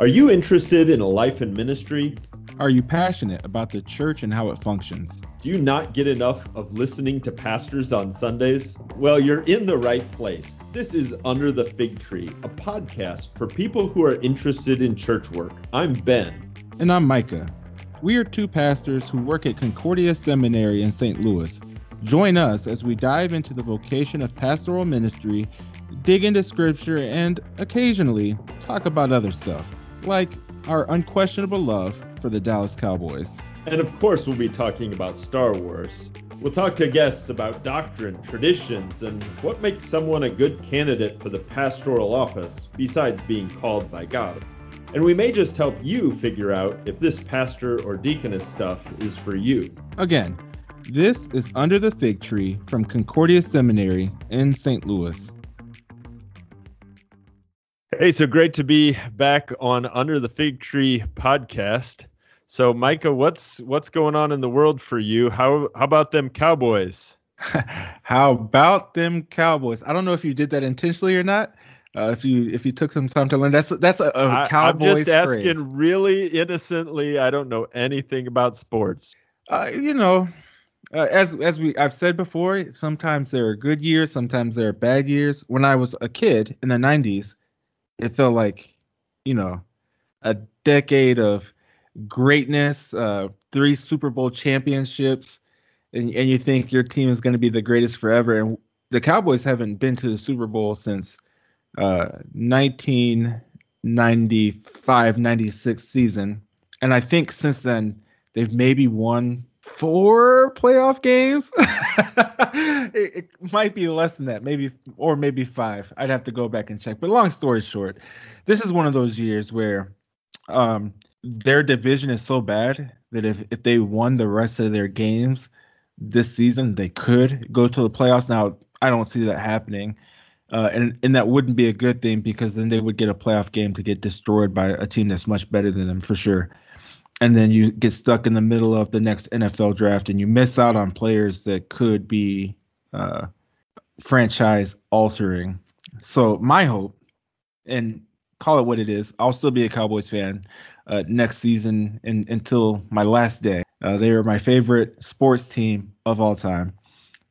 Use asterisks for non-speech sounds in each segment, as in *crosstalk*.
Are you interested in a life in ministry? Are you passionate about the church and how it functions? Do you not get enough of listening to pastors on Sundays? Well, you're in the right place. This is Under the Fig Tree, a podcast for people who are interested in church work. I'm Ben. And I'm Micah. We are two pastors who work at Concordia Seminary in St. Louis. Join us as we dive into the vocation of pastoral ministry, dig into scripture, and occasionally talk about other stuff like our unquestionable love for the Dallas Cowboys. And of course, we'll be talking about Star Wars. We'll talk to guests about doctrine, traditions, and what makes someone a good candidate for the pastoral office besides being called by God. And we may just help you figure out if this pastor or deaconess stuff is for you. Again, this is Under the Fig Tree from Concordia Seminary in St. Louis. Hey, so great to be back on Under the Fig Tree podcast. So, Micah, what's what's going on in the world for you? How how about them Cowboys? *laughs* how about them Cowboys? I don't know if you did that intentionally or not. Uh, if you if you took some time to learn, that's that's a, a Cowboys. I'm just asking phrase. really innocently. I don't know anything about sports. Uh, you know, uh, as as we I've said before, sometimes there are good years, sometimes there are bad years. When I was a kid in the '90s, it felt like, you know, a decade of greatness, uh, three Super Bowl championships, and, and you think your team is going to be the greatest forever. And the Cowboys haven't been to the Super Bowl since uh, 1995 96 season. And I think since then, they've maybe won four playoff games. *laughs* it, it, might be less than that, maybe or maybe five. I'd have to go back and check. But long story short, this is one of those years where um, their division is so bad that if if they won the rest of their games this season, they could go to the playoffs. Now, I don't see that happening. Uh, and and that wouldn't be a good thing because then they would get a playoff game to get destroyed by a team that's much better than them for sure and then you get stuck in the middle of the next NFL draft and you miss out on players that could be uh, franchise altering. So my hope, and call it what it is, I'll still be a Cowboys fan uh, next season and until my last day. Uh, they are my favorite sports team of all time.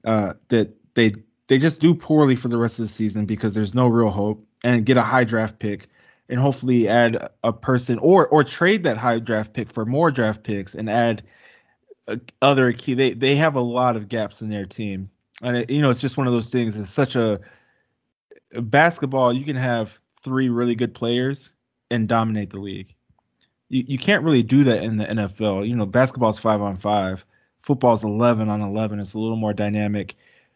Uh, that they they just do poorly for the rest of the season because there's no real hope and get a high draft pick and hopefully add a person or or trade that high draft pick for more draft picks and add uh, other key. They they have a lot of gaps in their team, and it, you know it's just one of those things. It's such a uh, basketball. You can have three really good players and dominate the league. You you can't really do that in the NFL. You know, basketball's five on five. Football's eleven on eleven. It's a little more dynamic.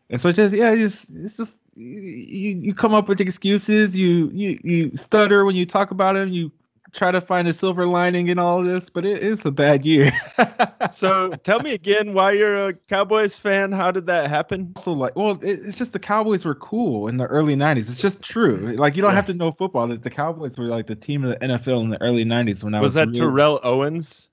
And so it's just yeah, it's just it's just you you come up with excuses. You you you stutter when you talk about them. You try to find a silver lining in all of this, but it is a bad year. *laughs* so tell me again why you're a Cowboys fan. How did that happen? So like, well, it's just the Cowboys were cool in the early '90s. It's just true. Like you don't yeah. have to know football. That the Cowboys were like the team of the NFL in the early '90s when I was. Was that really... Terrell Owens?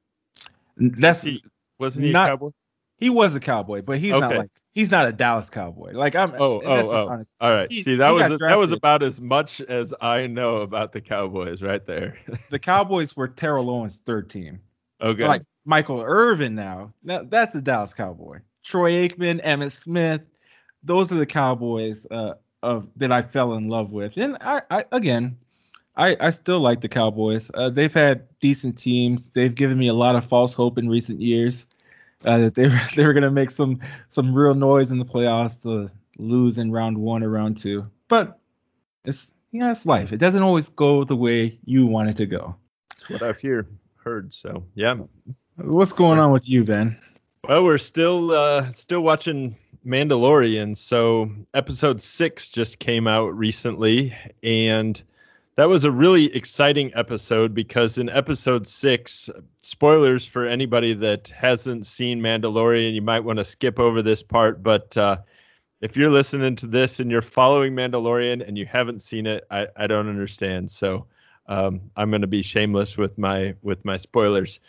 That's he, wasn't he not, a Cowboy? He was a cowboy, but he's okay. not like he's not a Dallas cowboy. Like I'm. Oh, oh, oh. Honest. All right. He, See, that was that was about as much as I know about the Cowboys right there. *laughs* the Cowboys were Terrell Owens' third team. Okay. Like Michael Irvin now. Now that's a Dallas Cowboy. Troy Aikman, Emmitt Smith, those are the Cowboys uh, of that I fell in love with. And I, I again, I, I still like the Cowboys. Uh, they've had decent teams. They've given me a lot of false hope in recent years uh, that they were *laughs* they were gonna make some some real noise in the playoffs to lose in round one or round two. But it's you know it's life. It doesn't always go the way you want it to go. That's what I've hear heard. So yeah. What's going on with you, Ben? Well, we're still uh, still watching Mandalorian. So episode six just came out recently, and that was a really exciting episode because in episode six, spoilers for anybody that hasn't seen Mandalorian, you might want to skip over this part. But uh, if you're listening to this and you're following Mandalorian and you haven't seen it, I, I don't understand. So um, I'm going to be shameless with my with my spoilers.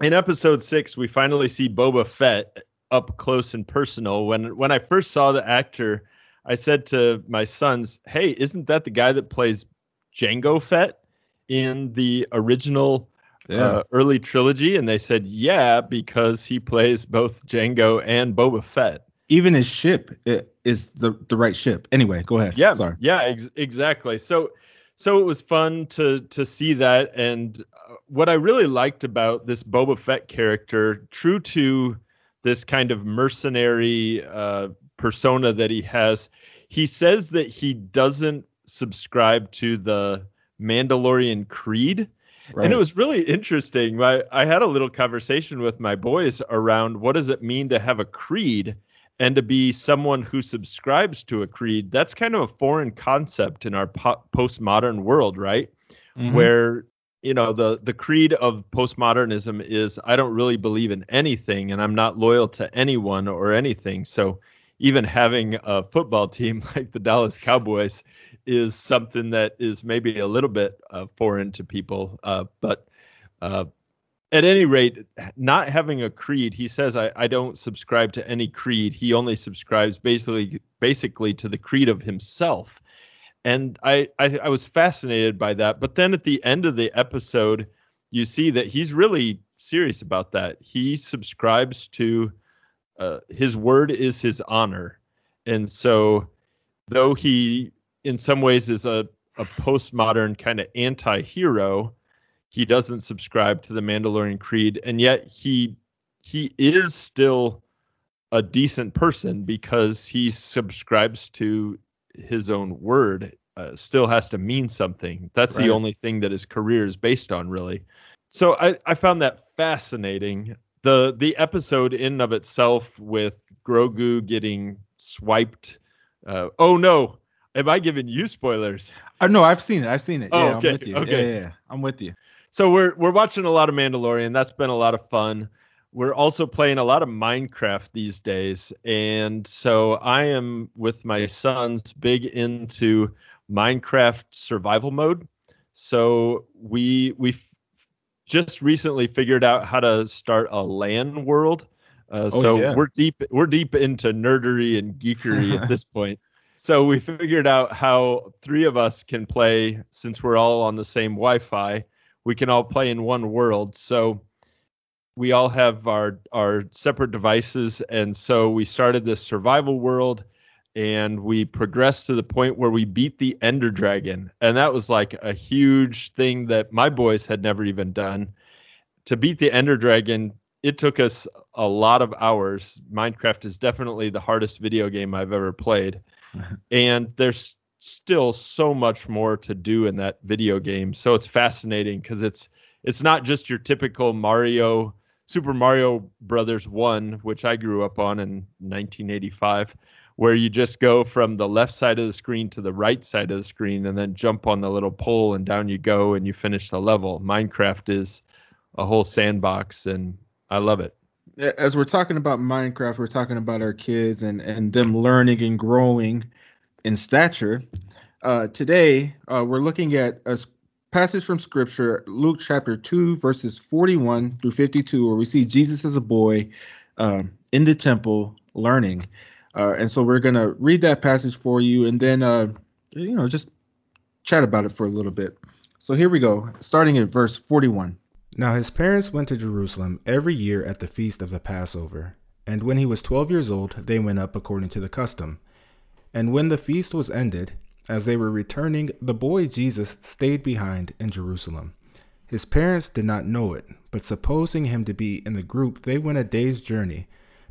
In episode six, we finally see Boba Fett up close and personal. When when I first saw the actor, I said to my sons, "Hey, isn't that the guy that plays Jango Fett in the original Yeah. uh, early trilogy? And they said, yeah, because he plays both Jango and Boba Fett. Even his ship is the the right ship. Anyway, go ahead. Yeah, Sorry. yeah, ex- exactly. So, so it was fun to to see that, and uh, what I really liked about this Boba Fett character, true to this kind of mercenary uh, persona that he has, he says that he doesn't subscribe to the Mandalorian creed. Right. And it was really interesting. My, I had a little conversation with my boys around what does it mean to have a creed and to be someone who subscribes to a creed. That's kind of a foreign concept in our po- postmodern world, right? Mhm. Where you know the the creed of postmodernism is I don't really believe in anything and I'm not loyal to anyone or anything. So even having a football team *laughs* like the Dallas Cowboys is something that is maybe a little bit uh, foreign to people. Uh, but uh, at any rate, not having a creed, he says, I, I don't subscribe to any creed. He only subscribes basically basically to the creed of himself. And I, I I was fascinated by that. But then at the end of the episode, you see that he's really serious about that. He subscribes to uh, his word is his honor. And so though he in some ways is a, a postmodern kind of anti-hero, he doesn't subscribe to the Mandalorian creed, and yet he he is still a decent person because he subscribes to his own word. Uh, still has to mean something. That's Right. the only thing that his career is based on, really. So I, I found that fascinating. The the episode in of itself with Grogu getting swiped. Uh, oh no, am I giving you spoilers? Uh, no, I've seen it. I've seen it. Oh, yeah, okay, I'm with you. okay. Yeah, yeah, yeah, I'm with you. So we're we're watching a lot of Mandalorian. That's been a lot of fun. We're also playing a lot of Minecraft these days, and so I am with my sons big into Minecraft survival mode. So we we just recently figured out how to start a LAN world. Uh, Oh, so yeah. we're deep we're deep into nerdery and geekery at this *laughs* point. So we figured out how three of us can play since we're all on the same Wi-Fi. We can all play in one world. So we all have our our separate devices, and so we started this survival world, and we progressed to the point where we beat the Ender Dragon, and that was like a huge thing that my boys had never even done. To beat the Ender Dragon, it took us a lot of hours. Minecraft is definitely the hardest video game I've ever played *laughs* and there's still so much more to do in that video game so it's fascinating because it's it's not just your typical mario super mario brothers 1 which i grew up on in 1985 where you just go from the left side of the screen to the right side of the screen and then jump on the little pole and down you go and you finish the level minecraft is a whole sandbox and i love it as we're talking about Minecraft, we're talking about our kids and and them learning and growing in stature. Uh, today, uh, we're looking at a passage from Scripture, Luke chapter two, verses 41 through 52, where we see Jesus as a boy um, in the temple learning. Uh, and so we're gonna read that passage for you, and then uh, you know just chat about it for a little bit. So here we go, starting at verse 41. Now his parents went to Jerusalem every year at the feast of the Passover. And when he was twelve years old, they went up according to the custom. And when the feast was ended, as they were returning, the boy Jesus stayed behind in Jerusalem. His parents did not know it, but supposing him to be in the group, they went a day's journey.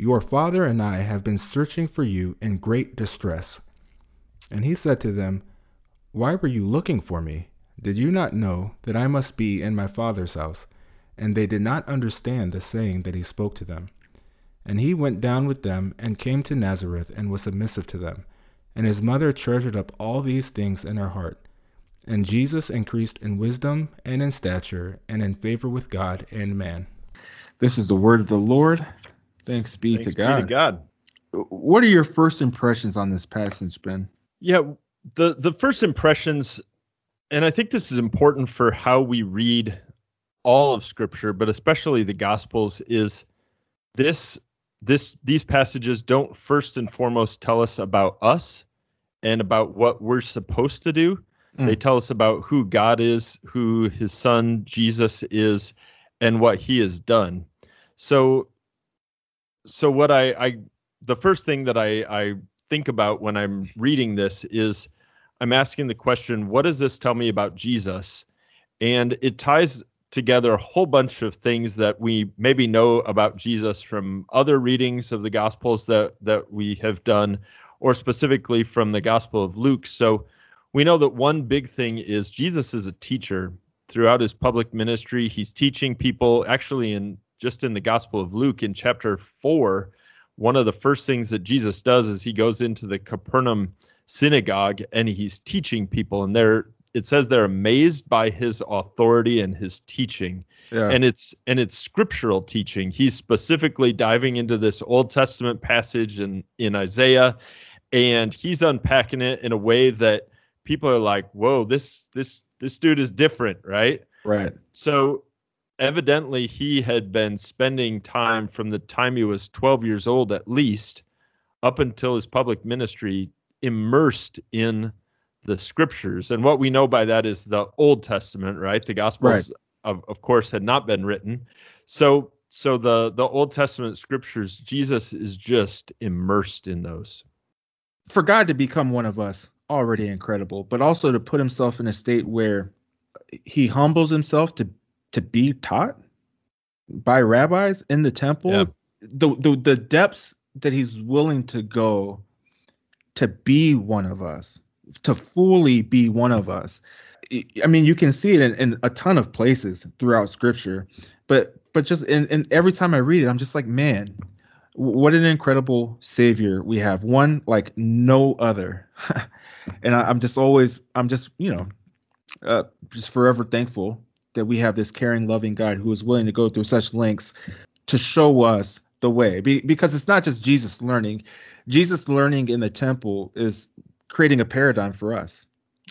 your father and I have been searching for you in great distress. And he said to them, Why were you looking for me? Did you not know that I must be in my father's house? And they did not understand the saying that he spoke to them. And he went down with them and came to Nazareth and was submissive to them. And his mother treasured up all these things in her heart. And Jesus increased in wisdom and in stature and in favor with God and man. This is the word of the Lord. Thanks be Thanks to God. Be to God. What are your first impressions on this passage, Ben? Yeah, the the first impressions, and I think this is important for how we read all of Scripture, but especially the Gospels, is this this these passages don't first and foremost tell us about us and about what we're supposed to do. Mm. They tell us about who God is, who His Son Jesus is, and what He has done. So, so what I, I the first thing that I, I think about when I'm reading this is I'm asking the question, what does this tell me about Jesus? And it ties together a whole bunch of things that we maybe know about Jesus from other readings of the Gospels that that we have done, or specifically from the Gospel of Luke. So we know that one big thing is Jesus is a teacher throughout his public ministry. He's teaching people actually in just in the Gospel of Luke in chapter four. One of the first things that Jesus does is he goes into the Capernaum synagogue and he's teaching people, and they're it says they're amazed by his authority and his teaching yeah. and it's and it's scriptural teaching he's specifically diving into this old testament passage in in isaiah and he's unpacking it in a way that people are like whoa this this this dude is different right right so evidently he had been spending time from the time he was 12 years old at least up until his public ministry immersed in the scriptures. And what we know by that is the Old Testament, right? The Gospels, right. of, of course, had not been written. So so the the Old Testament scriptures, Jesus is just immersed in those. For God to become one of us, already incredible, but also to put himself in a state where he humbles himself to to be taught by rabbis in the temple. Yeah. The, the the depths that he's willing to go to be one of us to fully be one of us. I mean, you can see it in, in a ton of places throughout Scripture, but but just in, in every time I read it, I'm just like, man, what an incredible Savior we have. One like no other, *laughs* and I, am just always, I'm just you know, uh, just forever thankful that we have this caring, loving God who is willing to go through such lengths to show us the way. Be, because it's not just Jesus learning. Jesus learning in the temple is creating a paradigm for us.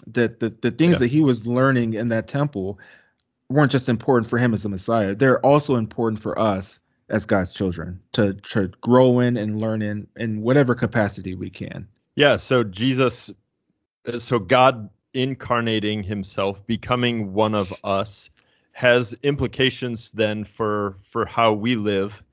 That the, the things yeah. that he was learning in that temple weren't just important for him as the Messiah, they're also important for us as God's children to, to grow in and learn in in whatever capacity we can. Yeah, so Jesus so God incarnating himself, becoming one of us has implications then for for how we live.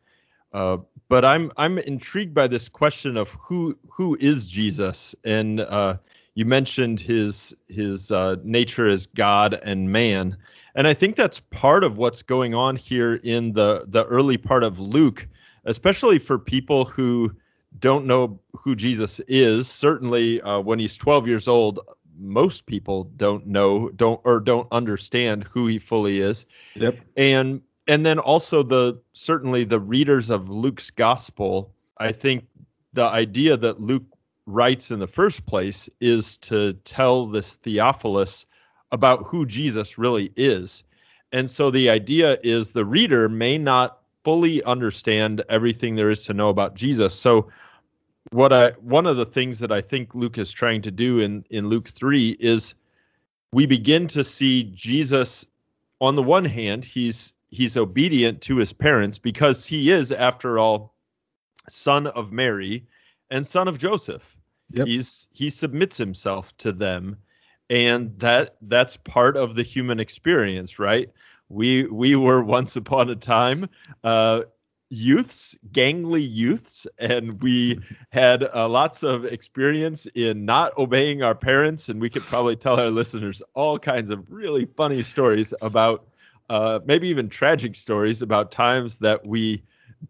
Uh, but I'm I'm intrigued by this question of who who is Jesus, and uh, you mentioned his his uh, nature as God and man, and I think that's part of what's going on here in the the early part of Luke, especially for people who don't know who Jesus is. Certainly, uh, when he's 12 years old, most people don't know don't or don't understand who he fully is. Yep. And and then also the certainly the readers of Luke's gospel, I think the idea that Luke writes in the first place is to tell this Theophilus about who Jesus really is. And so the idea is the reader may not fully understand everything there is to know about Jesus. So what I one of the things that I think Luke is trying to do in in Luke 3 is we begin to see Jesus on the one hand, he's he's obedient to his parents because he is, after all, son of Mary and son of Joseph. Yep. He's he submits himself to them, and that that's part of the human experience, right? We we were once upon a time uh, youths, gangly youths, and we had uh, lots of experience in not obeying our parents, and we could probably tell our listeners all kinds of really funny stories about uh, maybe even tragic stories about times that we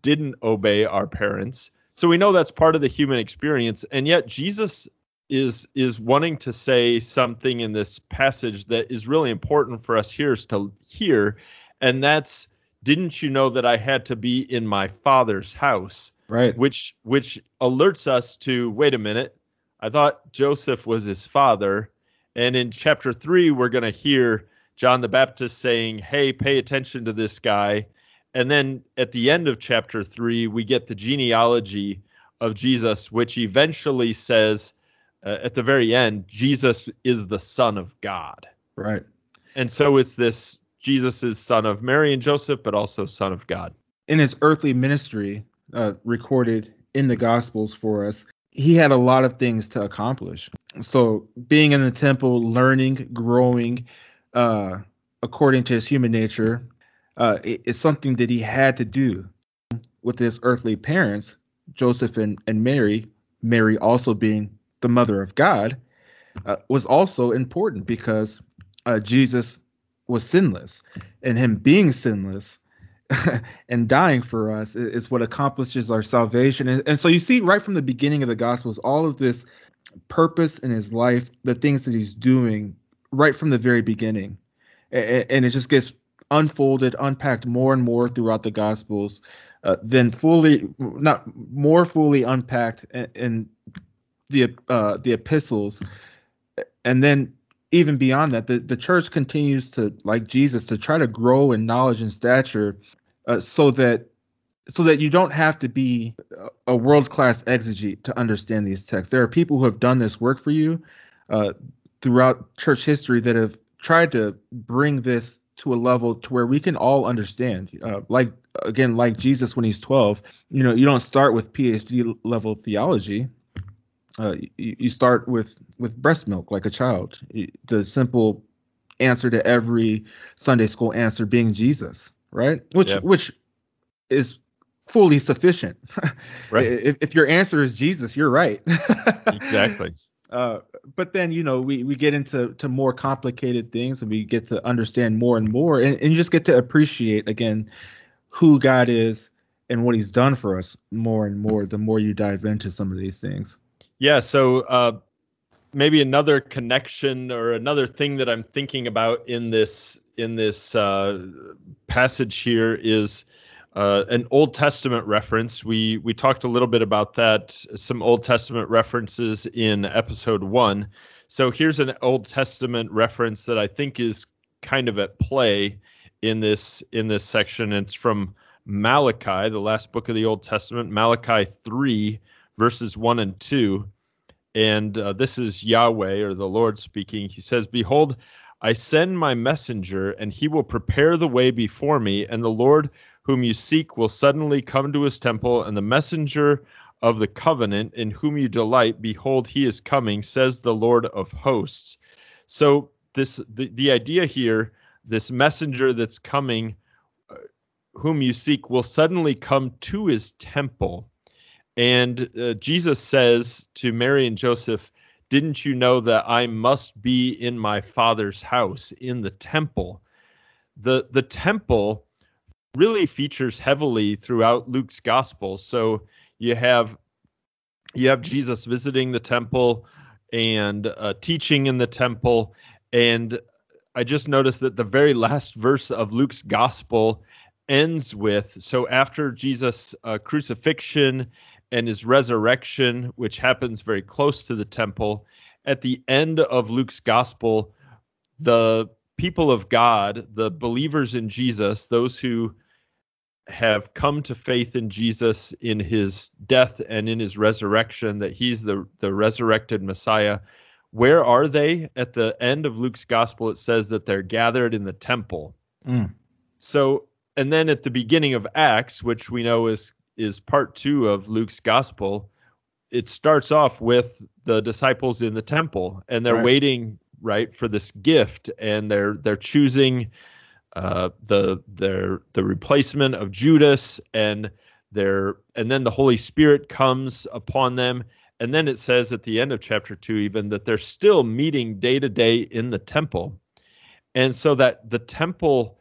didn't obey our parents. So we know that's part of the human experience, and yet Jesus is is wanting to say something in this passage that is really important for us here to hear, and that's didn't you know that I had to be in my father's house? Right. Which which alerts us to wait a minute. I thought Joseph was his father And in chapter three, we're going to hear John the Baptist saying, Hey, pay attention to this guy. And then at the end of chapter three, we get the genealogy of Jesus, which eventually says, uh, at the very end, Jesus is the Son of God. Right. And so it's this Jesus is son of Mary and Joseph, but also son of God. In his earthly ministry, uh, recorded in the Gospels for us, he had a lot of things to accomplish. So being in the temple, learning, growing, uh, according to his human nature, uh, is something that he had to do with his earthly parents, Joseph and, and Mary. Mary also being the mother of God, uh, was also important because uh, Jesus was sinless, and him being sinless *laughs* and dying for us is what accomplishes our salvation. And, and so you see right from the beginning of the Gospels all of this purpose in his life, the things that he's doing right from the very beginning, and, and it just gets unfolded, unpacked more and more throughout the Gospels. Uh, then fully, not more fully unpacked in, in the uh, the epistles, and then even beyond that, the, the church continues to, like Jesus, to try to grow in knowledge and stature, uh, so that so that you don't have to be a world class exegete to understand these texts. There are people who have done this work for you uh, throughout church history that have tried to bring this to a level to where we can all understand. Uh, like again, like Jesus when he's 12, you know, you don't start with PhD level theology uh, you, you, start with with breast milk like a child. The simple answer to every Sunday school answer being Jesus, right? Which yep. which is fully sufficient. *laughs* right. If, if your answer is Jesus, you're right. *laughs* exactly. Uh, but then you know we, we get into to more complicated things and we get to understand more and more and, and you just get to appreciate again who God is and what he's done for us more and more the more you dive into some of these things. Yeah. So uh, maybe another connection or another thing that I'm thinking about in this in this uh, passage here is uh, an Old Testament reference. We we talked a little bit about that. Some Old Testament references in episode one. So here's an Old Testament reference that I think is kind of at play in this in this section. It's from Malachi, the last book of the Old Testament, Malachi three verses 1 and 2. And uh, this is Yahweh or the Lord speaking. He says, Behold, I send my messenger, and he will prepare the way before me, and the Lord whom you seek will suddenly come to his temple, and the messenger of the covenant in whom you delight, behold, he is coming, says the Lord of hosts. So this the, the idea here, this messenger that's coming, uh, whom you seek, will suddenly come to his temple. And uh, Jesus says to Mary and Joseph, Didn't you know that I must be in my Father's house, in the temple? The, the temple really features heavily throughout Luke's gospel. So you have you have Jesus visiting the temple and uh, teaching in the temple. And I just noticed that the very last verse of Luke's gospel ends with so after Jesus' uh, crucifixion and his resurrection, which happens very close to the temple. At the end of Luke's gospel, the people of God, the believers in Jesus, those who have come to faith in Jesus in his death and in his resurrection, that he's the, the resurrected Messiah. Where are they? At the end of Luke's gospel, it says that they're gathered in the temple. Mm. So, and then at the beginning of Acts, which we know is is part two of Luke's gospel. It starts off with the disciples in the temple, and they're right. waiting right for this gift, and they're they're choosing uh, the their the replacement of Judas, and their and then the Holy Spirit comes upon them, and then it says at the end of chapter two even that they're still meeting day to day in the temple, and so that the temple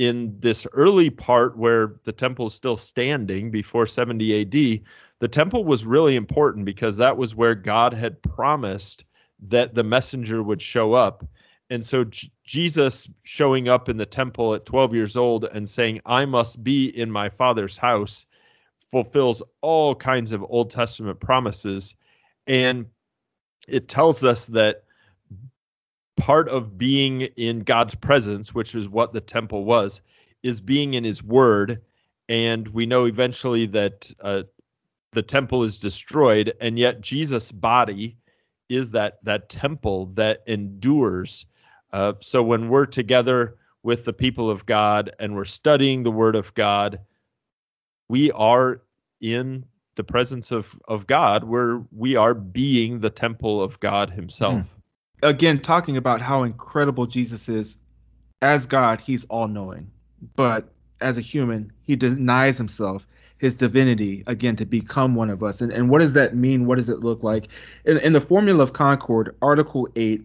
in this early part where the temple is still standing before 70 AD, the temple was really important because that was where God had promised that the messenger would show up. And so J- Jesus showing up in the temple at 12 years old and saying, I must be in my father's house, fulfills all kinds of Old Testament promises. And it tells us that part of being in God's presence, which is what the temple was, is being in His Word. And we know eventually that uh, the temple is destroyed, and yet Jesus' body is that that temple that endures. Uh, so when we're together with the people of God and we're studying the Word of God, we are in the presence of of God, where we are being the temple of God Himself. Mm. Again, talking about how incredible Jesus is. As God, He's all knowing, but as a human, He denies Himself his divinity again to become one of us. And and what does that mean? What does it look like? In, in the Formula of Concord, Article Eight,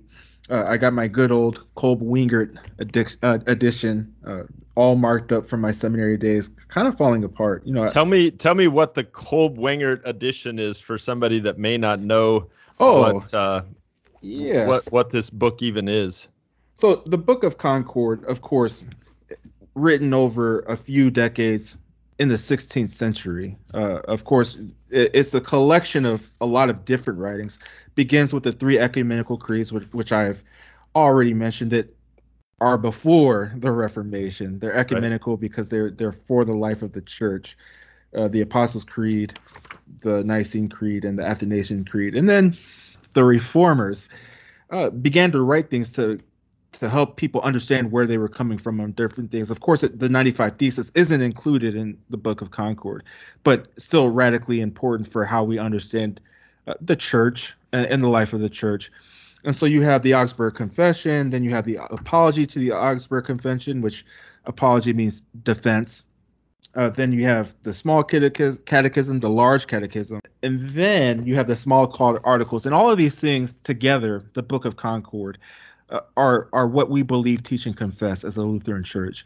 uh, I got my good old Kolb Wengert addic- uh, edition, uh, all marked up from my seminary days, kind of falling apart. You know. Tell me, tell me what the Kolb Wengert edition is for somebody that may not know. Oh. What, uh, yes. What what this book even is. So the Book of Concord, of course, written over a few decades in the 16th century. Uh, of course, it, it's a collection of a lot of different writings. Begins with the three ecumenical creeds, which, which I've already mentioned it are before the Reformation. They're ecumenical right. because they're they're for the life of the church. Uh, the Apostles' Creed, the Nicene Creed, and the Athanasian Creed, and then the Reformers uh, began to write things to to help people understand where they were coming from on different things. Of course, the 95 Thesis isn't included in the Book of Concord, but still radically important for how we understand uh, the church and, and, the life of the church. And so you have the Augsburg Confession, then you have the Apology to the Augsburg Confession, which apology means defense. Uh, then you have the small catechism, the large catechism, and then you have the Smalcald Articles. And all of these things together, the Book of Concord, uh, are are what we believe, teach, and confess as a Lutheran church.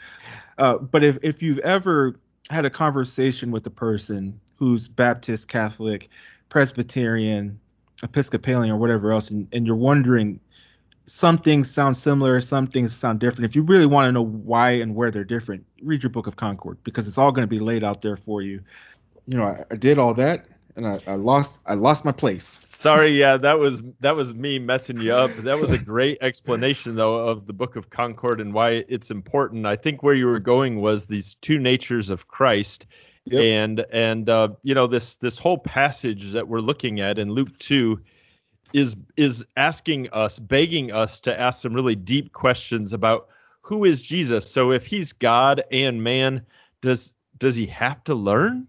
Uh, but if if you've ever had a conversation with a person who's Baptist, Catholic, Presbyterian, Episcopalian, or whatever else, and, and you're wondering some things sound similar, some things sound different. If you really want to know why and where they're different, read your Book of Concord because it's all going to be laid out there for you. You know, I, I did all that and I, I lost I lost my place. Sorry, yeah, that was that was me messing you up. That was a great explanation though of the Book of Concord and why it's important. I think where you were going was these two natures of Christ. Yep. And and uh, you know this this whole passage that we're looking at in Luke 2 is is asking us, begging us to ask some really deep questions about who is Jesus. So if he's God and man, does does he have to learn?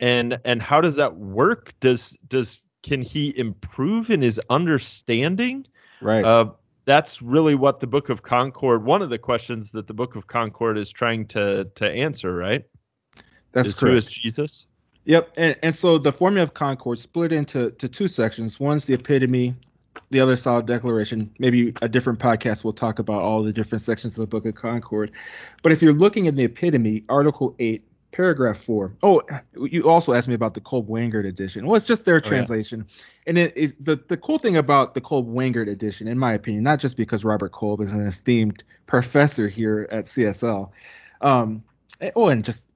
and and how does that work does does can he improve in his understanding right uh, that's really what the book of concord one of the questions that the book of concord is trying to to answer right that's is correct. who is jesus yep and, and so the formula of concord split into to two sections one's the epitome the other solid declaration maybe a different podcast will talk about all the different sections of the book of concord but if you're looking at the epitome article 8 paragraph four. Oh, you also asked me about the Kolb Wengert edition. Well, it's just their translation. Oh, yeah. And it, it, the the cool thing about the Kolb Wengert edition, in my opinion, not just because Robert Kolb is an esteemed professor here at CSL, um, eh, oh, and just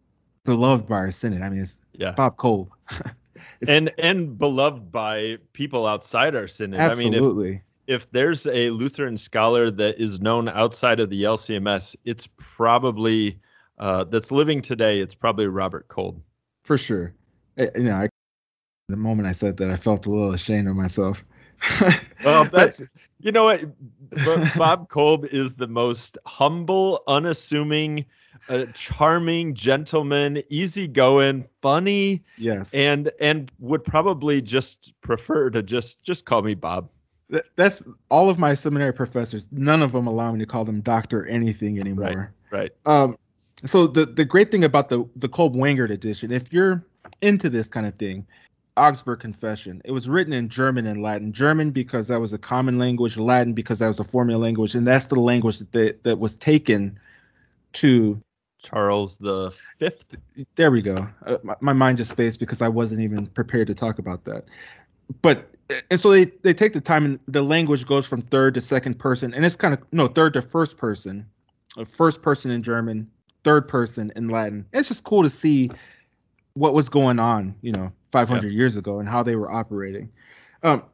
beloved by our synod. I mean, it's yeah. Bob Kolb. *laughs* and and beloved by people outside our synod. Absolutely. I mean, if, if there's a Lutheran scholar that is known outside of the LCMS, it's probably uh, that's living today, it's probably Robert Kolb. For sure. I, you know, I, the moment I said that, I felt a little ashamed of myself. *laughs* well, that's you know what, Bob Kolb is the most humble, unassuming, uh, charming gentleman, easygoing, funny. Yes. And and would probably just prefer to just just call me Bob. That's all of my seminary professors. None of them allow me to call them doctor anything anymore. Right. Right. Um, so the the great thing about the the Kolb Wengert edition, if you're into this kind of thing, Augsburg Confession. It was written in German and Latin. German because that was a common language, Latin because that was a formula language, and that's the language that they, that was taken to Charles the Fifth. There we go. Uh, my, my, mind just spaced because I wasn't even prepared to talk about that. But and so they they take the time and the language goes from third to second person, and it's kind of no third to first person, first person in German, third person in Latin. It's just cool to see what was going on, you know, 500 yeah. years ago and how they were operating. Um,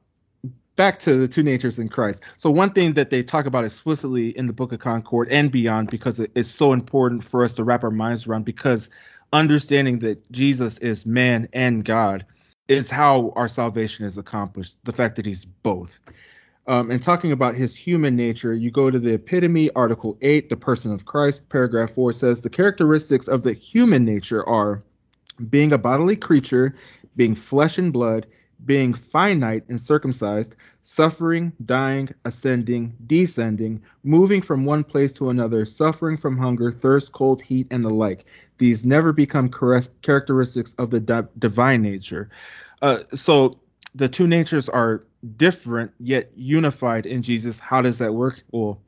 back to the two natures in Christ. So one thing that they talk about explicitly in the Book of Concord and beyond, because it's so important for us to wrap our minds around, because understanding that Jesus is man and God is how our salvation is accomplished. The fact that He's both. Um, and talking about his human nature, you go to the epitome, Article 8, the person of Christ. Paragraph 4 says the characteristics of the human nature are being a bodily creature, being flesh and blood, being finite and circumcised, suffering, dying, ascending, descending, moving from one place to another, suffering from hunger, thirst, cold, heat, and the like. These never become characteristics of the di- divine nature. Uh, so the two natures are different yet unified in Jesus. How does that work? Well,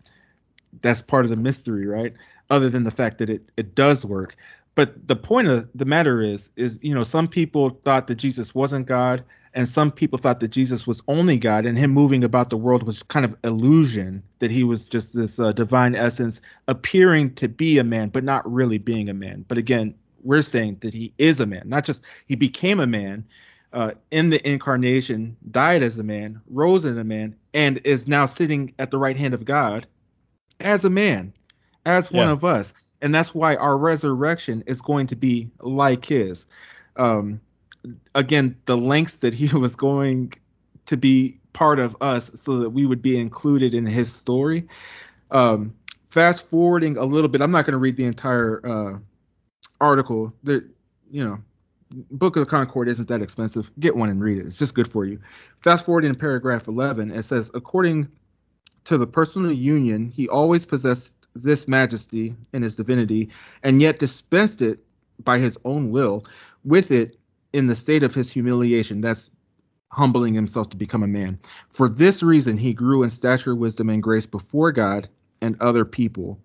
that's part of the mystery, right? Other than the fact that it, it does work. But the point of the matter is, is you know, some people thought that Jesus wasn't God and some people thought that Jesus was only God, and him moving about the world was kind of illusion that he was just this uh, divine essence appearing to be a man, but not really being a man. But again, we're saying that he is a man, not just he became a man uh, in the incarnation, died as a man, rose as a man, and is now sitting at the right hand of God as a man, as one of us. And that's why our resurrection is going to be like his. Um, again the lengths that he *laughs* was going to be part of us so that we would be included in his story. Um, fast forwarding a little bit, I'm not going to read the entire uh, article. The you know, Book of the Concord isn't that expensive. Get one and read it. It's just good for you. Fast forwarding in paragraph 11, it says, according to the personal union, he always possessed this majesty in his divinity, and yet dispensed it by his own will. With it, in the state of his humiliation. That's humbling himself to become a man. For this reason, he grew in stature, wisdom, and grace before God and other people.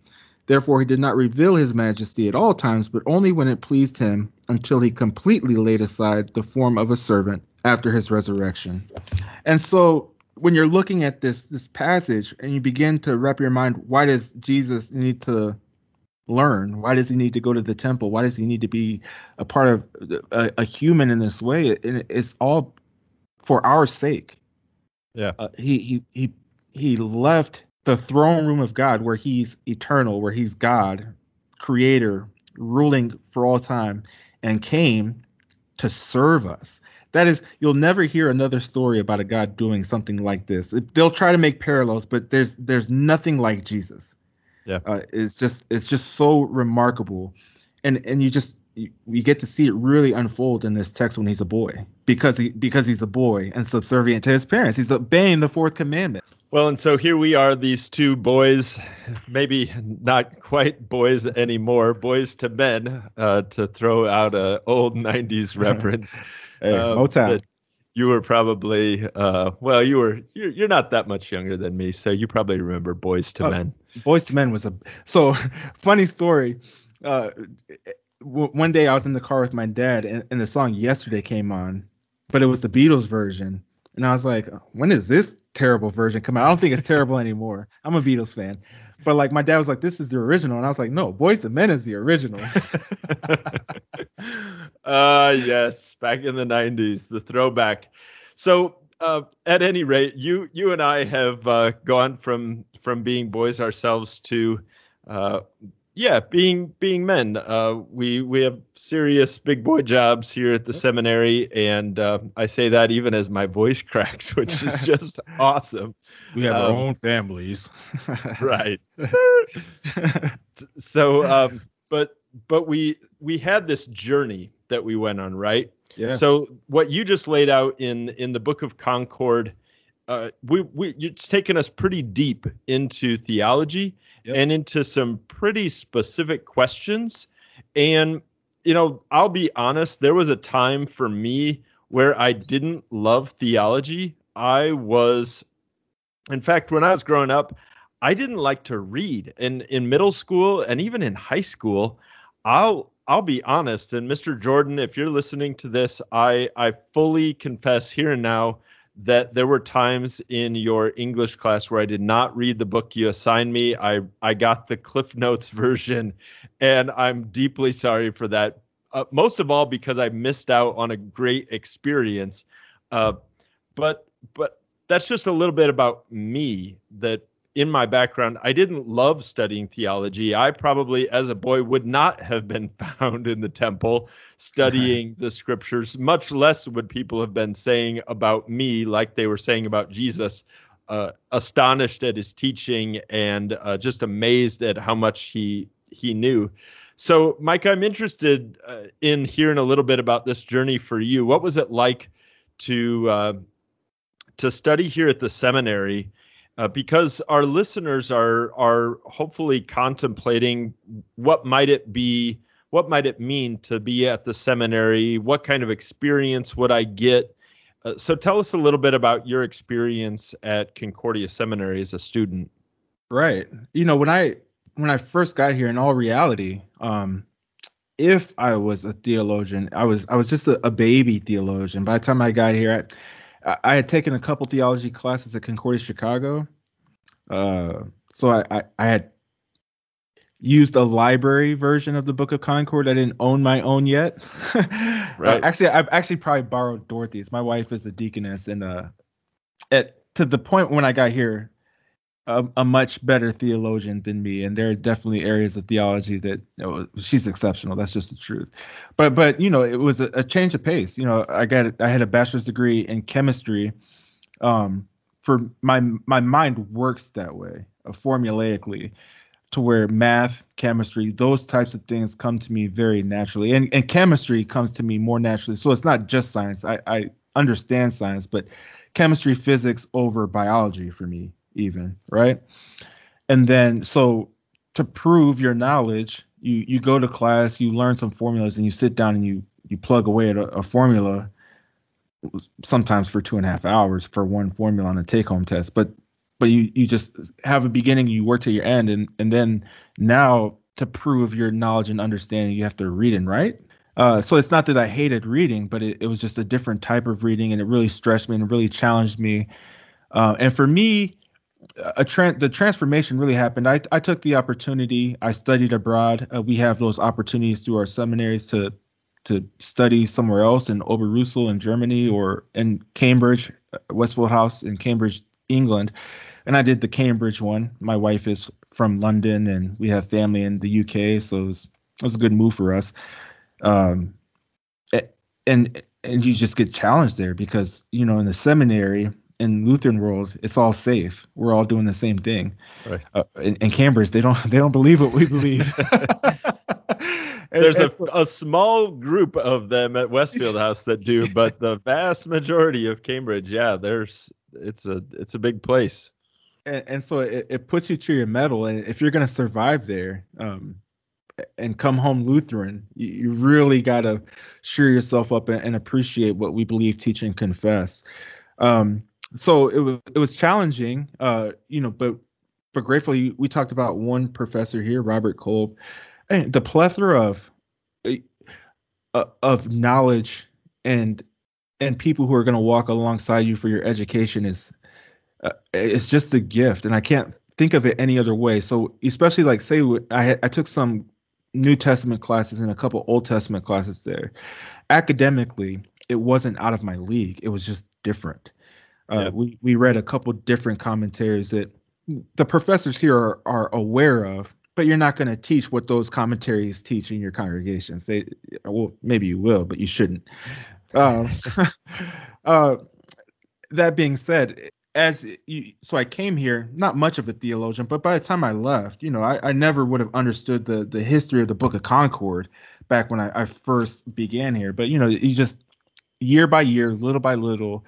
Therefore, he did not reveal his majesty at all times, but only when it pleased him, until he completely laid aside the form of a servant after his resurrection. And so, when you're looking at this this passage and you begin to wrap your mind, why does Jesus need to learn? Why does he need to go to the temple? Why does he need to be a part of a, a human in this way? It, it's all for our sake. Yeah. Uh, he he he he left the throne room of God where he's eternal, where he's God, creator, ruling for all time and came to serve us. That is, you'll never hear another story about a God doing something like this. They'll try to make parallels, but there's there's nothing like Jesus. Yeah. Uh, it's just it's just so remarkable, and and you just you, get to see it really unfold in this text when he's a boy because he because he's a boy and subservient to his parents. He's obeying the fourth commandment. Well, and so here we are, these two boys, maybe not quite boys anymore, boys to men, uh, to throw out a old '90s *laughs* reference. hey, um, Motown you were probably uh, well you were you're, you're not that much younger than me so you probably remember boys to oh, men. Boyz II Men was a so *laughs* funny story. Uh, w- one day i was in the car with my dad and, and the song yesterday came on but it was the beatles version. And i was like when is this terrible version come out? I don't think it's terrible *laughs* anymore. I'm a beatles fan but like my dad was like this is the original. And i was like no Boyz II Men is the original. Uh *laughs* yes, back in the 90s, the throwback. So uh, at any rate, you you and I have uh, gone from from being boys ourselves to uh, yeah, being being men. Uh, we we have serious big boy jobs here at the seminary, and uh, I say that even as my voice *laughs* cracks, which is just *laughs* awesome. We have um, our own families, *laughs* right? so, um, but but we we had this journey that we went on, right? Yeah. So what you just laid out in in the Book of Concord, uh, we we it's taken us pretty deep into theology yep. and into some pretty specific questions. And you know, I'll be honest, there was a time for me where I didn't love theology. I was, in fact, when I was growing up, I didn't like to read. In in middle school and even in high school, I'll I'll be honest, and Mr. Jordan, if you're listening to this, I I fully confess here and now that there were times in your English class where I did not read the book you assigned me. I I got the Cliff Notes *laughs* version, and I'm deeply sorry for that. Uh, most of all because I missed out on a great experience. Uh, but but that's just a little bit about me that in my background, I didn't love studying theology. I probably, as a boy, would not have been *laughs* found in the temple studying the scriptures, much less would people have been saying about me, like they were saying about Jesus, uh, astonished at his teaching and uh, just amazed at how much he he knew. So, Mike, I'm interested uh, in hearing a little bit about this journey for you. What was it like to uh, to study here at the seminary? Uh, because our listeners are are hopefully contemplating what might it be what might it mean to be at the seminary what kind of experience would i get? Uh, so tell us a little bit about your experience at concordia seminary as a student. Right. You know when i when i first got here in all reality um if i was a theologian i was i was just a, a baby theologian. By the time i got here I, I had taken a couple theology classes at Concordia Chicago. Uh, so I, I, I, had used a library version of the Book of Concord. I didn't own my own yet. *laughs* right. Uh, actually, I've actually probably borrowed Dorothy's. My wife is a deaconess, and uh, at to the point when I got here, a, a, much better theologian than me, and there are definitely areas of theology that you know, she's exceptional. That's just the truth. But but you know, it was a, a, change of pace. You know, I got I had a bachelor's degree in chemistry. Um, for my my mind works that way, uh, formulaically, to where math, chemistry, those types of things come to me very naturally, and and chemistry comes to me more naturally. So it's not just science. I I understand science, but chemistry, physics over biology for me even, right? And then so to prove your knowledge, you you go to class, you learn some formulas, and you sit down and you you plug away at a, a formula, sometimes for two and a half hours for one formula on a take home test. But but you you just have a beginning, you work to your end, and and then now to prove your knowledge and understanding, you have to read and write. Uh, so it's not that I hated reading, but it, it was just a different type of reading, and it really stressed me and really challenged me. Uh, and for me, a the transformation really happened. I, I took the opportunity. I studied abroad. Uh, we have those opportunities through our seminaries to to study somewhere else in Oberursel in Germany or in Cambridge, uh, Westfield House in Cambridge, England. And I did the Cambridge one. My wife is from London, and we have family in the UK, so it was, it was a good move for us. Um, and and you just get challenged there because you know in the seminary in Lutheran world, it's all safe. We're all doing the same thing. Right. Uh, in, in, Cambridge, they don't *laughs* they don't believe what we believe. *laughs* There's a, a small group of them at Westfield House that do, but the vast majority of Cambridge, yeah, there's it's a it's a big place. And, and so it, it puts you to your mettle, and if you're gonna survive there, um, and come home Lutheran, you, you really gotta sure yourself up and, and, appreciate what we believe, teach, and confess. Um, so it was it was challenging, uh, you know, but but gratefully we talked about one professor here, Robert Kolb, and the plethora of uh, of knowledge and and people who are going to walk alongside you for your education is uh, it's just a gift, and I can't think of it any other way. So especially like say I I took some New Testament classes and a couple Old Testament classes there. Academically, it wasn't out of my league. It was just different. Uh, yeah. We we read a couple different commentaries that the professors here are, are aware of, but you're not going to teach what those commentaries teach in your congregations. They well maybe you will, but you shouldn't. Um, *laughs* uh, that being said, as you, so I came here not much of a theologian, but by the time I left, you know, I, I never would have understood the the history of the Book of Concord back when I, I first began here. But you know, you just year by year, little by little,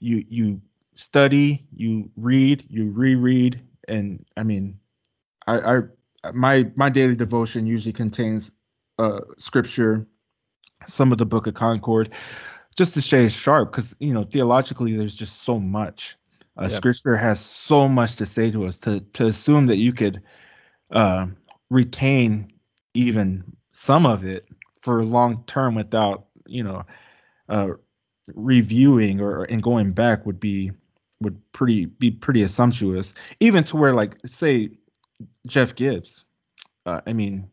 you you study, you read, you reread, and I mean, I, I my my daily devotion usually contains uh scripture, some of the Book of Concord, just to stay sharp, because you know theologically there's just so much. Uh, yep. Scripture has so much to say to us. To to assume that you could uh, retain even some of it for long term without you know uh, reviewing or and going back would be would pretty be pretty assumptuous even to where like say jeff gibbs uh, i mean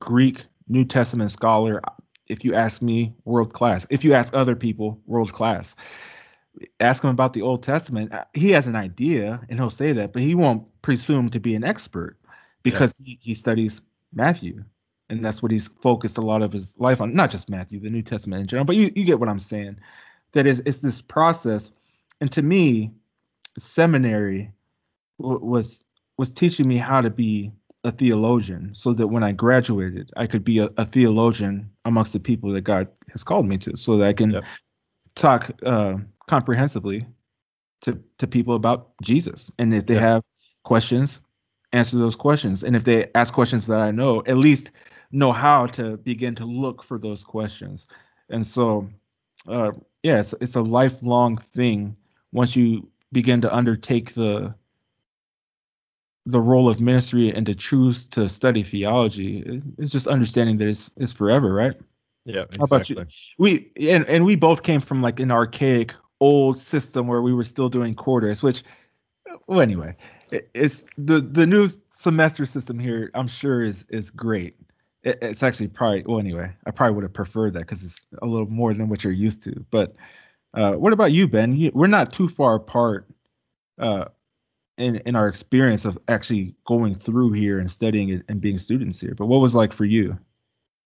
greek new testament scholar if you ask me world class if you ask other people world class ask him about the Old Testament, uh, he has an idea and he'll say that, but he won't presume to be an expert because yeah. he, he studies Matthew. And that's what he's focused a lot of his life on, not just Matthew, the New Testament in general, but you, you get what I'm saying. That is, it's this process. And to me, seminary w- was was teaching me how to be a theologian so that when I graduated, I could be a, a theologian amongst the people that God has called me to, so that I can yep. talk uh, comprehensively to to people about Jesus. And if they yep. have questions, answer those questions. And if they ask questions that I know, at least know how to begin to look for those questions. And so, uh, yeah, it's, it's a lifelong thing. Once you begin to undertake the the role of ministry and to choose to study theology it's just understanding that it's, it's forever right yeah exactly. how about you we and, and we both came from like an archaic old system where we were still doing quarters which well anyway it, it's the the new semester system here i'm sure is is great it, it's actually probably well anyway i probably would have preferred that because it's a little more than what you're used to but uh, what about you ben you, we're not too far apart uh, in in our experience of actually going through here and studying it and being students here. But what was like for you?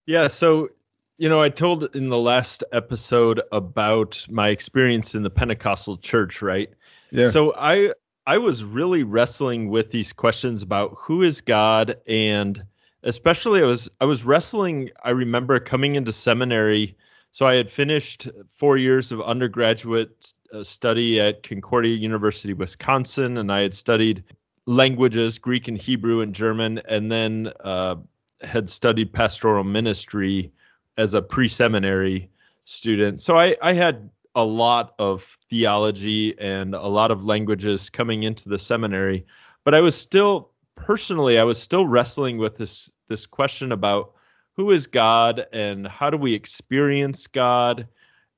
Yeah, so you know, I told in the last episode about my experience in the Pentecostal church, right? Yeah. So I I was really wrestling with these questions about who is God and especially I was I was wrestling I remember coming into seminary so I had finished 4 years of undergraduate a study at Concordia University, Wisconsin, and I had studied languages, Greek and Hebrew and German, and then uh, had studied pastoral ministry as a pre-seminary student. So I, I had a lot of theology and a lot of languages coming into the seminary, but I was still personally I was still wrestling with this this question about who is God and how do we experience God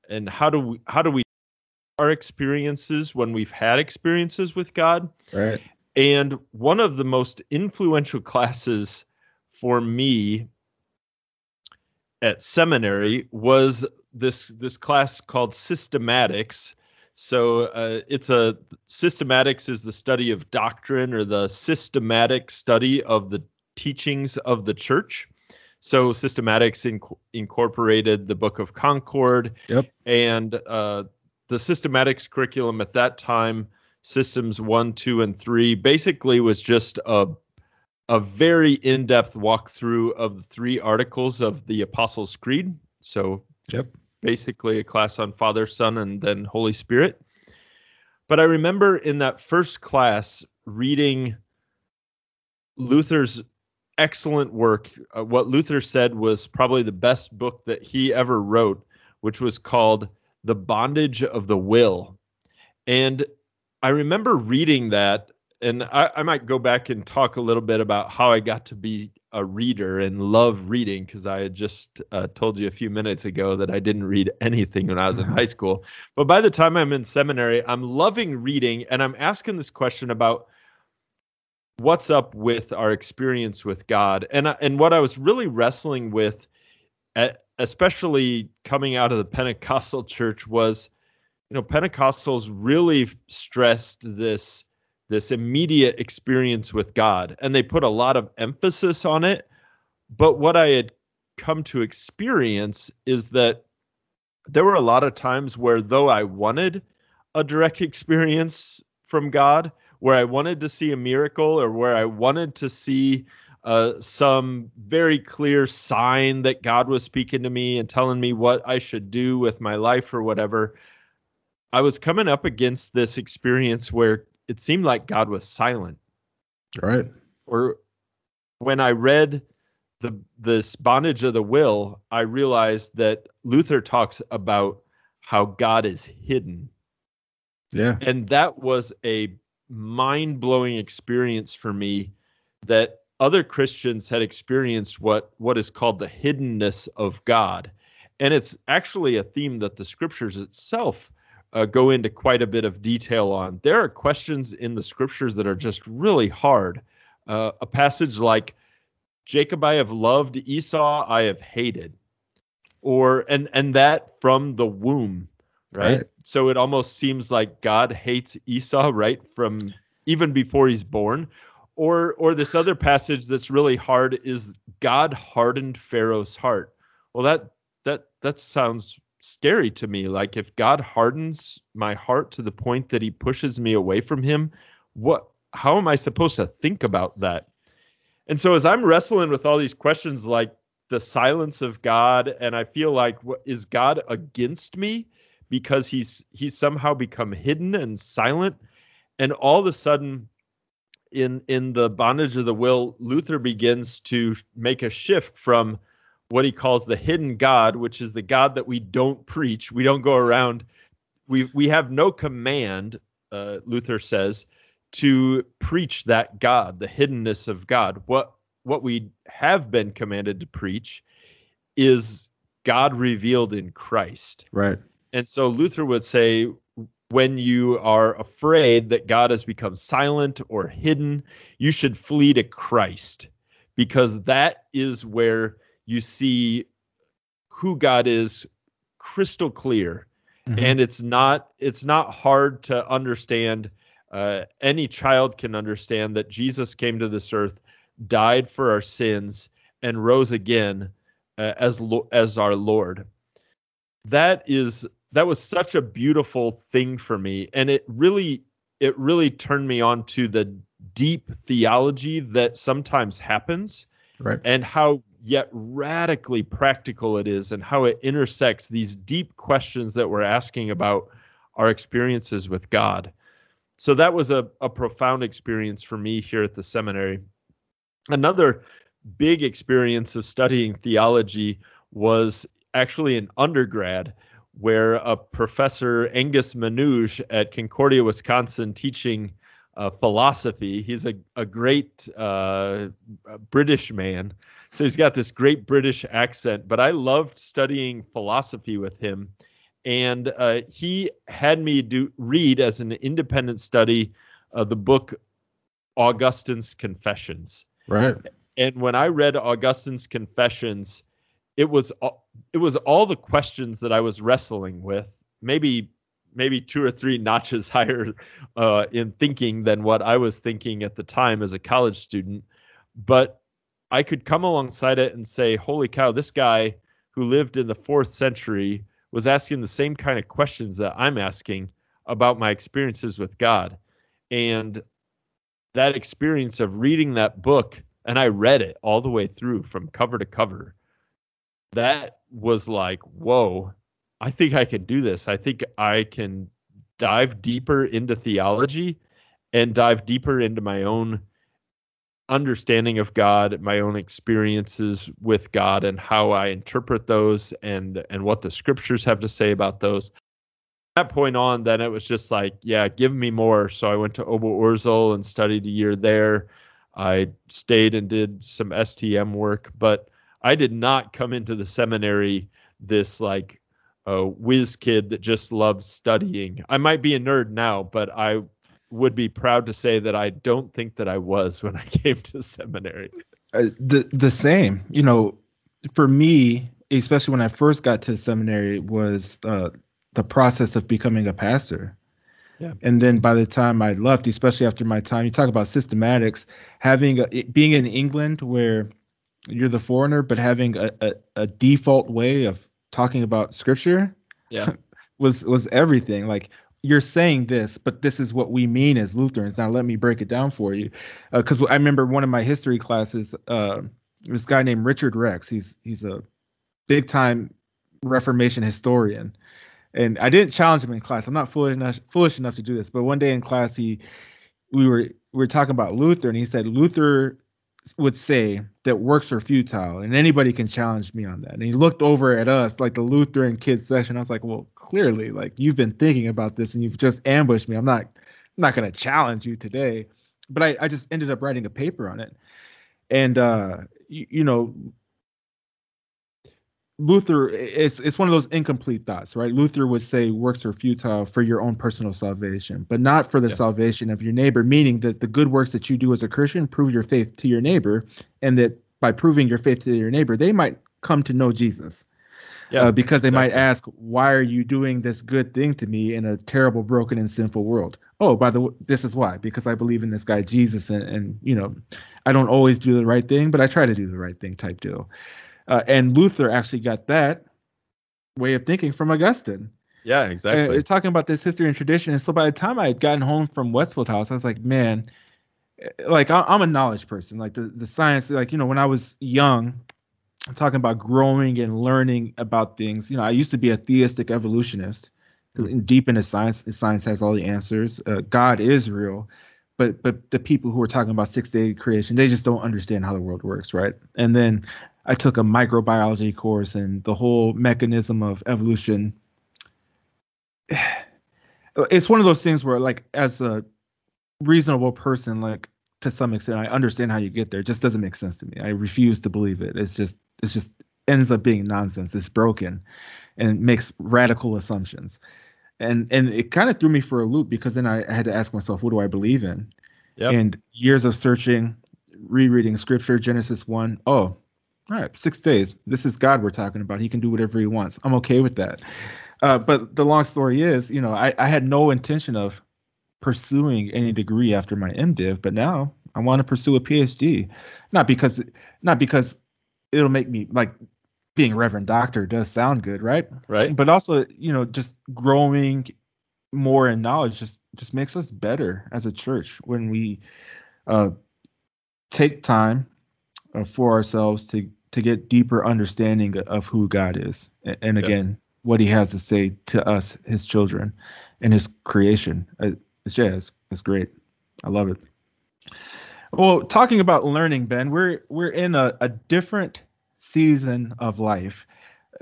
and how do we how do we our experiences when we've had experiences with God. Right. And one of the most influential *laughs* classes for me at seminary was this this class called systematics. So uh, it's a systematics is the study of doctrine or the systematic study of the teachings of the church. So systematics inc- incorporated the Book of Concord yep. and uh, the systematics curriculum at that time, systems one, two, and three, basically was just a a very in-depth walkthrough of the three articles of the Apostles' Creed. So, yep, basically a class on Father, Son, and then Holy Spirit. But I remember in that first class reading Luther's excellent work. Uh, what Luther said was probably the best book that he ever wrote, which was called the bondage of the will. And I remember reading that, and I, I, might go back and talk a little bit about how I got to be a reader and love reading because I had just uh, told you a few minutes ago that I didn't read *laughs* anything when I was in high school. But by the time I'm in seminary, I'm loving reading and I'm asking this question about what's up with our experience with God. And and what I was really wrestling with especially coming out of the Pentecostal church, was you know Pentecostals really stressed this this immediate experience with God, and they put a lot of emphasis on it. But what I had come to experience is that there were a lot of times where though I wanted a direct experience from God, where I wanted to see a miracle or where I wanted to see uh, some very clear sign that God was speaking to me and telling me what I should do with my life or whatever, I was coming up against this experience where it seemed like God was silent. Right. Or when I read the this bondage of the will, I realized that Luther talks about how God is hidden. Yeah. And that was a mind-blowing experience for me that other Christians had experienced what what is called the hiddenness of God, and it's actually a theme that the scriptures itself uh, go into quite a bit of detail on. There are questions in the scriptures that are just really hard. Uh, a passage like Jacob I have loved, Esau I have hated, or and and that from the womb right? Right. So it almost seems like God hates Esau right from even before he's born. Or or this other passage that's really hard is God hardened Pharaoh's heart. Well, that that that sounds scary to me. Like if God hardens my heart to the point that he pushes me away from him, what how am I supposed to think about that? And so as I'm wrestling with all these questions like the silence of God and I feel like what is God against me because he's he's somehow become hidden and silent and all of a sudden in in the bondage of the will Luther begins to make a shift from what he calls the hidden God, which is the God that we don't preach. We don't go around. We we have no command, uh, Luther says, to preach that God, the hiddenness of God. What what we have been commanded to preach is God revealed in Christ. Right. And so Luther would say when you are afraid that God has become silent or hidden, you should flee to Christ because that is where you see who God is crystal clear. Mhm. And it's not it's not hard to understand. Uh, any child can understand that Jesus came to this earth, died for our sins, and rose again uh, as lo- as our Lord. That is that was such a beautiful thing for me, and it really it really turned me on to the deep theology that sometimes happens right. and how yet radically practical it is and how it intersects these deep questions that we're asking about our experiences with God. So that was a, a profound experience for me here at the seminary. Another big experience of studying theology was actually in undergrad, where a professor, Angus Menuge at Concordia, Wisconsin, teaching uh, philosophy. He's a, a great uh, British man. So he's got this great British accent, but I loved studying philosophy with him. And uh, he had me do read as an independent study uh, the book Augustine's Confessions. Right. And when I read Augustine's Confessions, it was all, it was all the questions that I was wrestling with, maybe maybe two or three notches *laughs* higher uh, in thinking than what I was thinking at the time as a college student. But I could come alongside it and say, "Holy cow! This guy who lived in the fourth century was asking the same kind of questions that I'm asking about my experiences with God," and that experience of reading that book and I read it all the way through from cover to cover. That was like, whoa, I think I can do this. I think I can dive deeper into theology and dive deeper into my own understanding of God, my own experiences with God and how I interpret those and and what the scriptures have to say about those. That point on, then it was just like, yeah, give me more. So I went to Ober and studied a year there. I stayed and did some STM work, but I did not come into the seminary this like a whiz kid that just loves studying. I might be a nerd now, but I would be proud to say that I don't think that I was when I *laughs* came to seminary. Uh, the the same. You know, for me, especially when I first got to seminary, was uh, the process of becoming a pastor. Yeah. And then by the time I left, especially after my time, you talk about systematics, having a, being in England where you're the foreigner, but having a, a, a default way of talking about scripture Yeah. *laughs* was was everything. Like you're saying this, but this is what we mean as Lutherans. Now let me break it down for you, because I remember one of my history classes. Uh, this guy named Richard Rex. He's he's a big time Reformation historian, and I didn't challenge him in class. I'm not foolish enough foolish enough to do this, but one day in class he we were we were talking about Luther, and he said Luther would say that works are futile, and anybody can challenge me on that. And he looked over at us like the Lutheran kids section. I was like, well, clearly, like you've been thinking about this and you've just ambushed me. I'm not I'm not gonna challenge you today. But I, I just ended up writing a paper on it. And uh you, you know Luther it's it's one of those incomplete thoughts, right? Luther would say works are futile for your own personal salvation, but not for the Yeah. salvation of your neighbor, meaning that the good works that you do as a Christian prove your faith to your neighbor, and that by proving your faith to your neighbor, they might come to know Jesus. yeah, uh, because they might ask, "Why are you doing this good thing to me in a terrible, broken, and sinful world?" Oh, by the way, this is why. Because I believe in this guy Jesus, and, and you know, I don't always do the right thing, but I try to do the right thing, type deal. Uh, and Luther actually got that way of thinking from Augustine. Yeah, exactly. Uh, talking about this history and tradition, and so by the time I had gotten home from Westfield House, I was like, man, eh, like I'm a knowledge person. Like the the science, like you know, when I was young I'm talking about growing and learning about things. You know, I used to be a theistic evolutionist. Mm-hmm. Deep into science, science has all the answers. Uh, God is real, but but the people who are talking about six day creation, they just don't understand how the world works, right? And then I took a microbiology course, and the whole mechanism of evolution. *sighs* It's one of those things where, like, as a reasonable person, like to some extent, I understand how you get there. It just doesn't make sense to me. I refuse to believe it. It's just it's just ends up being nonsense. It's broken and makes radical assumptions. And and it kind of threw me for a loop because then I, I, had to ask myself, what do I believe in? Yep. And years of searching, rereading scripture, Genesis 1, oh, all right, six days. This is God we're talking about. He can do whatever he wants. I'm okay with that. Uh, but the long story is, you know, I, I had no intention of pursuing any degree after my MDiv, but now I want to pursue a PhD. Not because not because it'll make me like being Reverend Doctor does sound good, right? Right. But also, you know, just growing more in knowledge just just makes us better as a church when we uh, take time uh, for ourselves to to get deeper understanding of who God is, and, again, what He has to say to us, His children, and His creation. It's jazz. It's great. I love it. Well, talking about learning, Ben, we're we're in a, a different season of life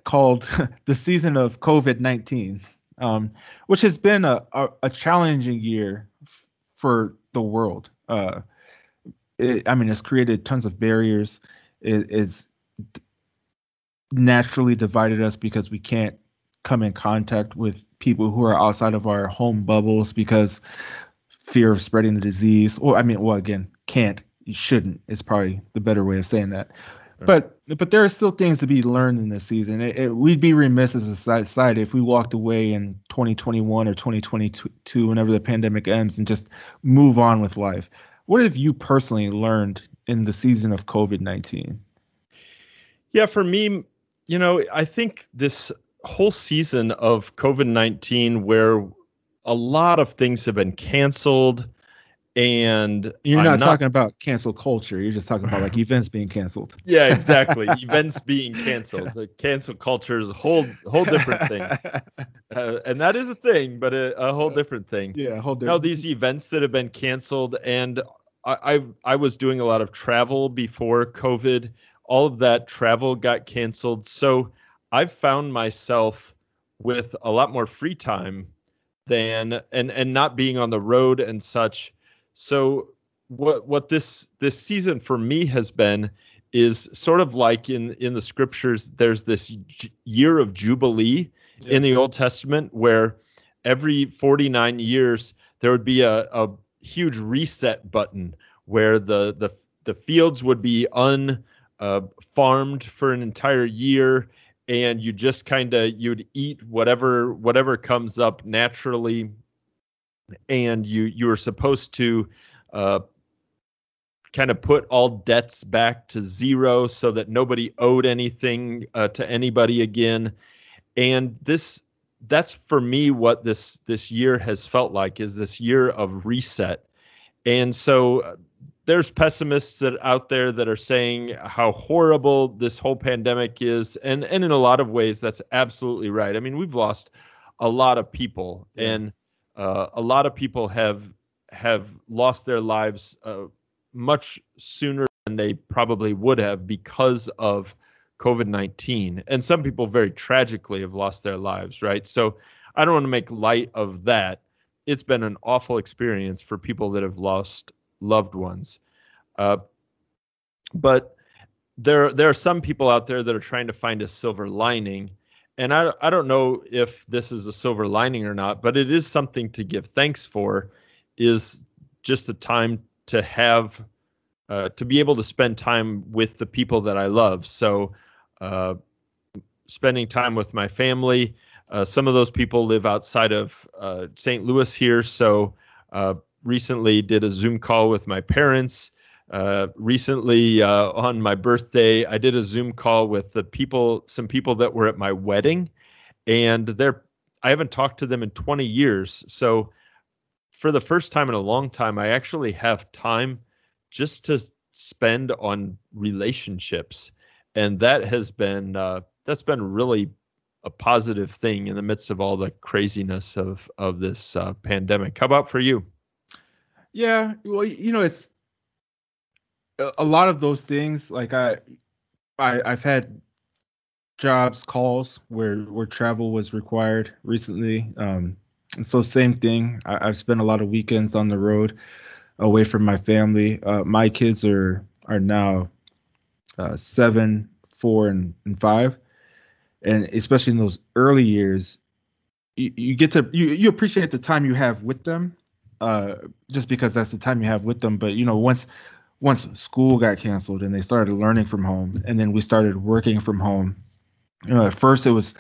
called *laughs* the season of COVID nineteen, um, which has been a, a, a, challenging year for the world. Uh, it, I mean, it's created tons of barriers. It is naturally divided us because we can't come in contact with people who are outside of our home bubbles because fear of spreading the disease. Or I mean, well, again, can't, you shouldn't. Is probably the better way of saying that. But but there are still things to be learned in this season. It, it, we'd be remiss as a society if we walked away in 2021 or 2022, whenever the pandemic ends, and just move on with life. What have you personally learned in the season of COVID 19? Yeah, for me, you know, I think this whole season of COVID 19, where a lot of things have been canceled and you're not, not, talking about cancel culture you're just talking about like *laughs* events being canceled. Yeah exactly. *laughs* Events being canceled. The cancel culture is a whole whole different thing. *laughs* Uh, and that is a thing but a, a whole different thing. yeah a whole different now these events that have been canceled and I, I i was doing a lot of travel before covid all of that travel got canceled so i've found myself with a lot more free time than and and not being on the road and such so what what this this season for me has been is sort of like in in the scriptures there's this year of jubilee yeah. in the Old Testament where every 49 years there would be a, a huge reset button where the the the fields would be un uh, farmed for an entire year and you just kind of you'd eat whatever whatever comes up naturally and you you were supposed to uh, kind of put all debts back to zero so that nobody owed anything uh, to anybody again. And this that's for me what this this year has felt like is this year of reset. And so uh, there's pessimists that out there that are saying how horrible this whole pandemic is and and in a lot of ways that's absolutely right. I mean, we've lost a lot of people yeah. and uh, a lot of people have have lost their lives uh, much sooner than they probably would have because of COVID 19. And some people very tragically have lost their lives, right? So I don't want to make light of that. It's been an awful experience for people that have lost loved ones. Uh, but there, there are some people out there that are trying to find a silver lining and I, I don't know if this is a silver lining or not, but it is something to give thanks for. Is just a time to have uh, to be able to spend time with the people that I love. So, uh, spending time with my family. Uh, some of those people live outside of uh, St. Louis here, so uh, recently did a Zoom call with my parents. Uh, recently, uh, on my birthday, I did a Zoom call with the people, some people that were at my wedding, and they're I haven't talked to them in 20 years. So, for the first time in a long time, I actually have time just to spend on relationships, and that has been uh, that's been really a positive thing in the midst of all the craziness of of this uh, pandemic. How about for you? Yeah, well, you know, it's a lot of those things. Like I, I I've had jobs calls where where travel was required recently. Um, and so same thing. I, have spent a lot of weekends on the road, away from my family. Uh, my kids are are now uh, seven, four, and, and five, and especially in those early years, you, you get to you you appreciate the time you have with them uh, just because that's the time you have with them. But you know, once once school got canceled and they started learning from home, and then we started working from home. You know, at first it was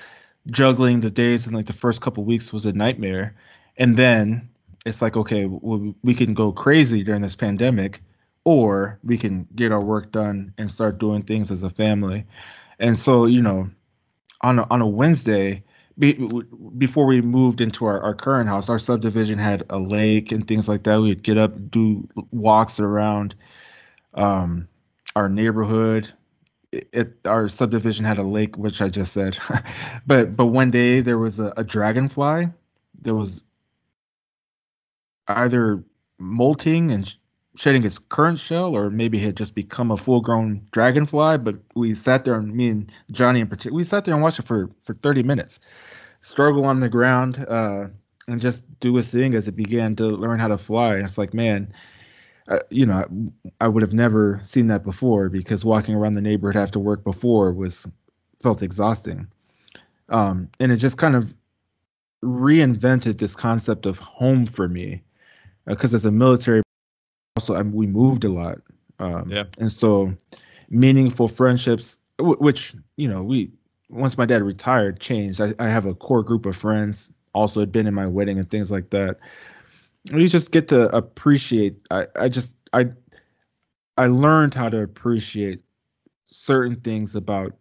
juggling the days, and like the first couple weeks was a nightmare, and then it's like, okay, well, we can go crazy during this pandemic, or we can get our work done and start doing things as a family. And so, you know, on a, on a Wednesday, be, before we moved into our, our current house, our subdivision had a lake and things like that. We'd get up, do walks around um, our neighborhood. It, it, our subdivision had a lake, which I just said, *laughs* but but one day there was a, a dragonfly that was either molting and shedding its current shell, or maybe had just become a full-grown dragonfly. But we sat there, and me and Johnny in particular, we sat there and watched it for for 30 minutes struggle on the ground uh, and just do his thing as it began to learn how to fly. And it's like, man, uh, you know, I would have never seen that before because walking around the neighborhood after work before was felt exhausting. Um, and it just kind of reinvented this concept of home for me because uh, as a military, also I, we moved a lot. Um, yeah. And so meaningful friendships, w- which you know we once my dad retired, changed. I, I have a core group of friends also had been in my wedding and things like that. You just get to appreciate. I, I just I I learned how to appreciate certain things about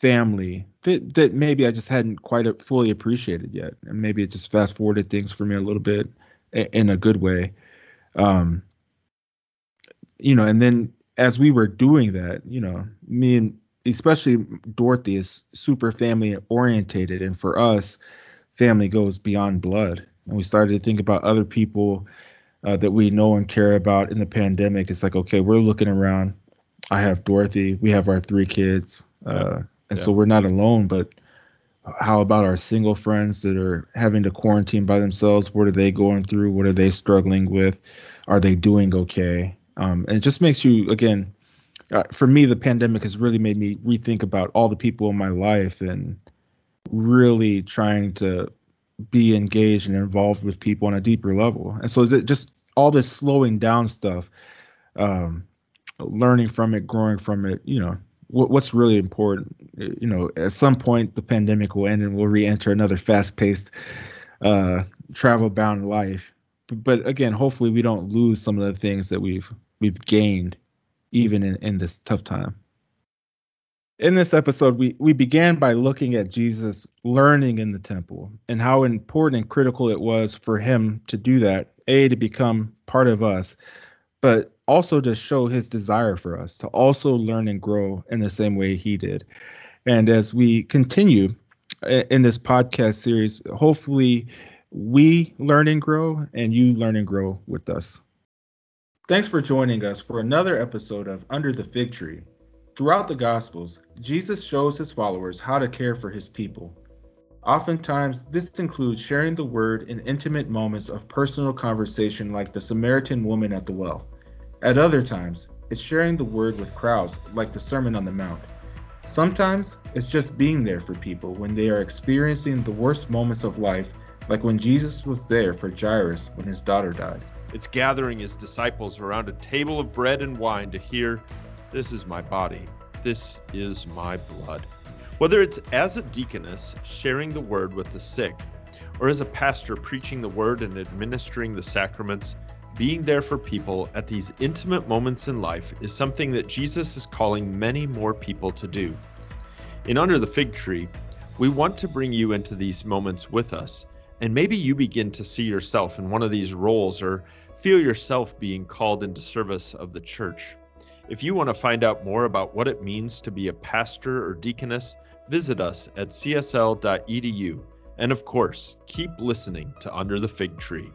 family that that maybe I just hadn't quite fully appreciated yet, and maybe it just fast forwarded things for me a little bit in a good way. Um, you know, and then as we were doing that, you know, me and especially Dorothy is super family orientated, and for us, family goes beyond blood. And we started to think about other people uh, that we know and care about in the pandemic. It's like, okay, we're looking around. I have Dorothy. We have our three kids, uh, and yeah. so we're not alone. But how about our single friends that are having to quarantine by themselves? What are they going through? What are they struggling with? Are they doing okay? Um, and it just makes you again uh, for me, the pandemic has really made me rethink about all the people in my life and really trying to be engaged and involved with people on a deeper level. And so just all this slowing down stuff, um, learning from it, growing from it, you know, what, what's really important. You know, at some point the pandemic will end and we'll re-enter another fast-paced, uh, travel-bound life. But again, hopefully we don't lose some of the things that we've we've gained even in, in this tough time. In this episode, we, we began by looking at Jesus learning in the temple and how important and critical it was for him to do that, A, to become part of us, but also to show his desire for us to also learn and grow in the same way he did. And as we continue uh, in this podcast series, hopefully we learn and grow and you learn and grow with us. Thanks for joining us for another episode of Under the Fig Tree. Throughout the Gospels, Jesus shows his followers how to care for his people. Oftentimes, this includes sharing the word in intimate moments of personal conversation, like the Samaritan woman at the well. At other times, it's sharing the word with crowds, like the Sermon on the Mount. Sometimes, it's just being there for people when they are experiencing the worst moments of life, like when Jesus was there for Jairus when his daughter died. It's gathering his disciples around a table of bread and wine to hear, This is my body, this is my blood. Whether it's as a deaconess sharing the word with the sick, or as a pastor preaching the word and administering the sacraments, being there for people at these intimate moments in life is something that Jesus is calling many more people to do. In Under the Fig Tree, we want to bring you into these moments with us, and maybe you begin to see yourself in one of these roles or feel yourself being called into service of the church. If you want to find out more about what it means to be a pastor or deaconess, visit us at csl.edu. And of course, keep listening to Under the Fig Tree.